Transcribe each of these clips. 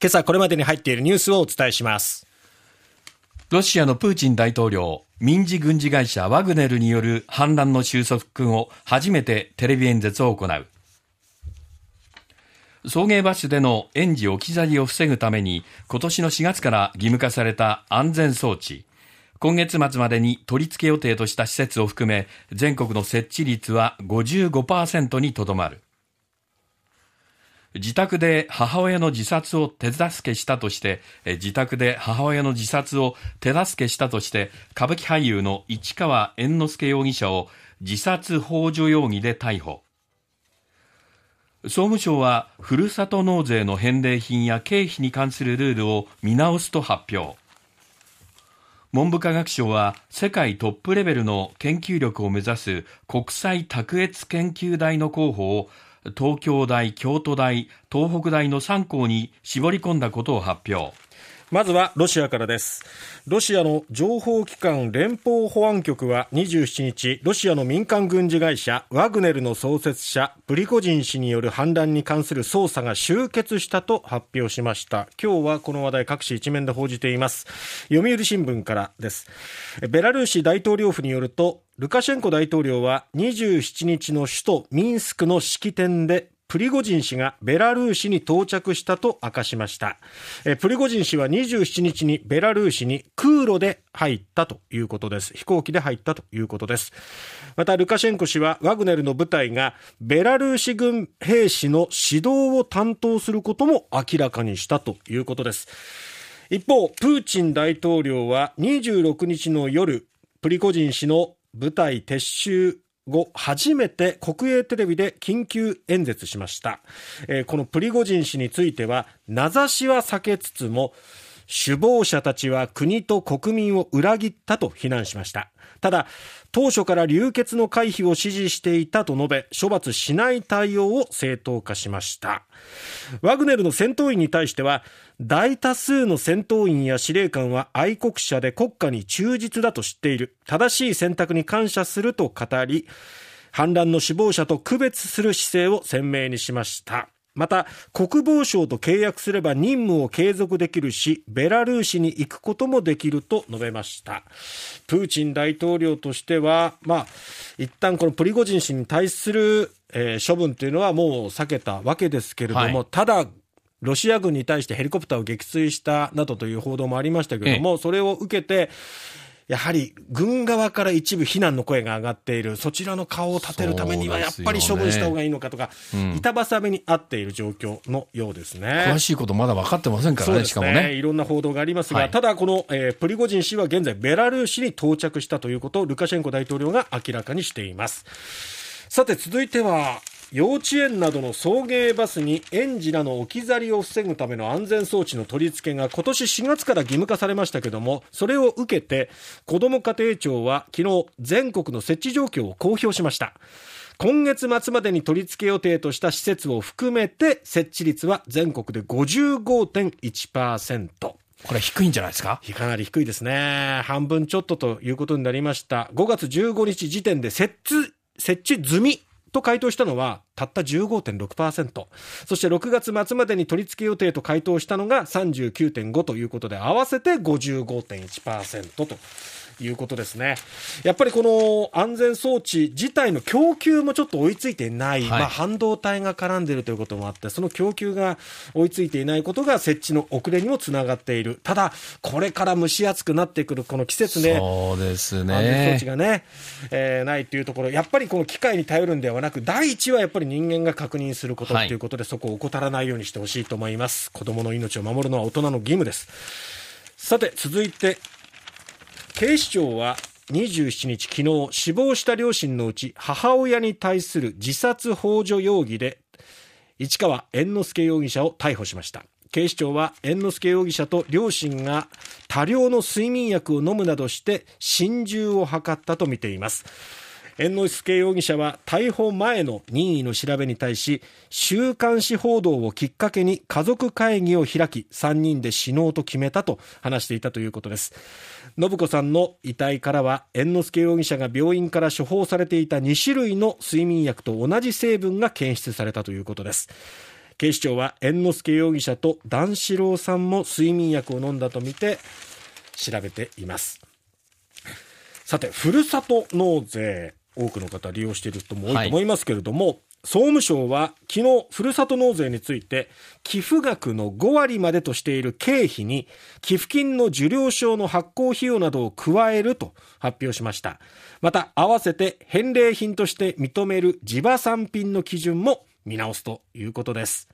今朝これまでに入っているニュースをお伝えします。ロシアのプーチン大統領民事軍事会社ワグネルによる反乱の収束後初めてテレビ演説を行う。送迎バスでの園児置き去りを防ぐために今年の4月から義務化された安全装置。今月末までに取り付け予定とした施設を含め全国の設置率は55%にとどまる。自宅で母親の自殺を手助けしたとして自宅で母親の自殺を手助けしたとして歌舞伎俳優の市川猿之助容疑者を自殺幇助容疑で逮捕。総務省はふるさと納税の返礼品や経費に関するルールを見直すと発表。文部科学省は世界トップレベルの研究力を目指す国際卓越研究大の候補を東京大、京都大、東北大の3校に絞り込んだことを発表。まずはロシアからです。ロシアの情報機関連邦保安局は27日、ロシアの民間軍事会社ワグネルの創設者プリコジン氏による反乱に関する捜査が終結したと発表しました。今日はこの話題各紙一面で報じています。読売新聞からです。ベラルーシ大統領府によると、ルカシェンコ大統領は27日の首都ミンスクの式典でプリゴジン氏がベラルーシに到着したと明かしました。プリゴジン氏は27日にベラルーシに空路で入ったということです。飛行機で入ったということです。また、ルカシェンコ氏はワグネルの部隊がベラルーシ軍兵士の指導を担当することも明らかにしたということです。一方、プーチン大統領は26日の夜、プリゴジン氏の部隊撤収後初めて国営テレビで緊急演説しました、えー、このプリゴジン氏については名指しは避けつつも首謀者たちは国と国民を裏切ったと非難しました。ただ当初から流血の回避を指示していたと述べ処罰しない対応を正当化しました。ワグネルの戦闘員に対しては大多数の戦闘員や司令官は愛国者で国家に忠実だと知っている。正しい選択に感謝すると語り反乱の首謀者と区別する姿勢を鮮明にしました。また国防省と契約すれば任務を継続できるしベラルーシに行くこともできると述べました。プーチン大統領としてはまあ一旦このプリゴジン氏に対する、えー、処分というのはもう避けたわけですけれども、はい、ただロシア軍に対してヘリコプターを撃墜したなどという報道もありましたけれども、それを受けて、やはり軍側から一部非難の声が上がっている、そちらの顔を立てるためにはやっぱり処分した方がいいのかとか、ねうん、板挟みにあっている状況のようですね。詳しいことまだ分かってませんからね、ねしかもね。いろんな報道がありますが、はい、ただこの、えー、プリゴジン氏は現在ベラルーシに到着したということをルカシェンコ大統領が明らかにしています。さて続いては、幼稚園などの送迎バスに園児らの置き去りを防ぐための安全装置の取り付けが今年4月から義務化されましたけどもそれを受けて子ども家庭庁は昨日全国の設置状況を公表しました今月末までに取り付け予定とした施設を含めて設置率は全国で55.1%これ低いんじゃないですか？かなり低いですね。半分ちょっとということになりました。5月15日時点で設置、設置済みと回答したのはたった15.6%そして6月末までに取り付け予定と回答したのが39.5ということで合わせて55.1%と。いうことですね。やっぱりこの安全装置自体の供給もちょっと追いついていない、はい、まあ、半導体が絡んでいるということもあって、その供給が追いついていないことが設置の遅れにもつながっている。ただ、これから蒸し暑くなってくるこの季節で、そうですね。安全装置がね、えー、ないというところ、やっぱりこの機械に頼るんではなく、第一はやっぱり人間が確認することということで、はい、そこを怠らないようにしてほしいと思います。子供の命を守るのは大人の義務です。さて、続いて、警視庁は27日昨日死亡した両親のうち母親に対する自殺ほ助容疑で市川猿之助容疑者を逮捕しました。警視庁は猿之助容疑者と両親が多量の睡眠薬を飲むなどして心中を図ったとみています。猿之助容疑者は逮捕前の任意の調べに対し週刊誌報道をきっかけに家族会議を開き3人で死のうと決めたと話していたということです。信子さんの遺体からは猿之助容疑者が病院から処方されていた2種類の睡眠薬と同じ成分が検出されたということです。警視庁は猿之助容疑者と段四郎さんも睡眠薬を飲んだとみて調べています。さてふるさと納税。多くの方利用している人も多いと思いますけれども、はい総務省は昨日、ふるさと納税について、寄付額の5割までとしている経費に、寄付金の受領証の発行費用などを加えると発表しました。また、合わせて返礼品として認める地場産品の基準も見直すということです。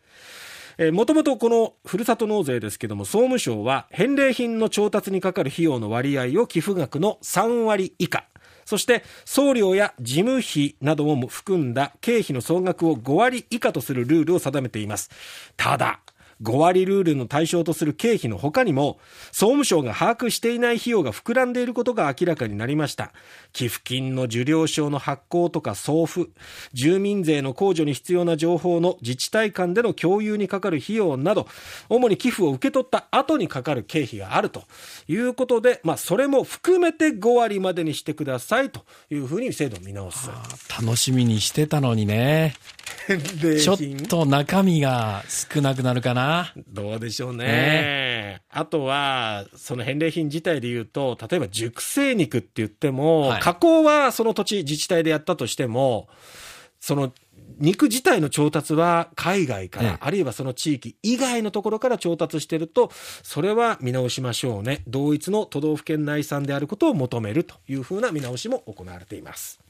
もともとこのふるさと納税ですけども、総務省は返礼品の調達にかかる費用の割合を寄付額の3割以下、そして送料や事務費なども含んだ経費の総額を5割以下とするルールを定めています。ただ、5割ルールの対象とする経費の他にも、総務省が把握していない費用が膨らんでいることが明らかになりました。寄付金の受領証の発行とか送付、住民税の控除に必要な情報の自治体間での共有にかかる費用など、主に寄付を受け取った後にかかる経費があるということで、まあ、それも含めて5割までにしてくださいというふうに制度を見直す。楽しみにしてたのにね。ちょっと中身が少なくなるかな。どうでしょうね。ねあとは、その返礼品自体で言うと、例えば熟成肉って言っても、はい、加工はその土地自治体でやったとしても、その肉自体の調達は海外から、あるいはその地域以外のところから調達してると、それは見直しましょうね。同一の都道府県内産であることを求めるというふうな見直しも行われています。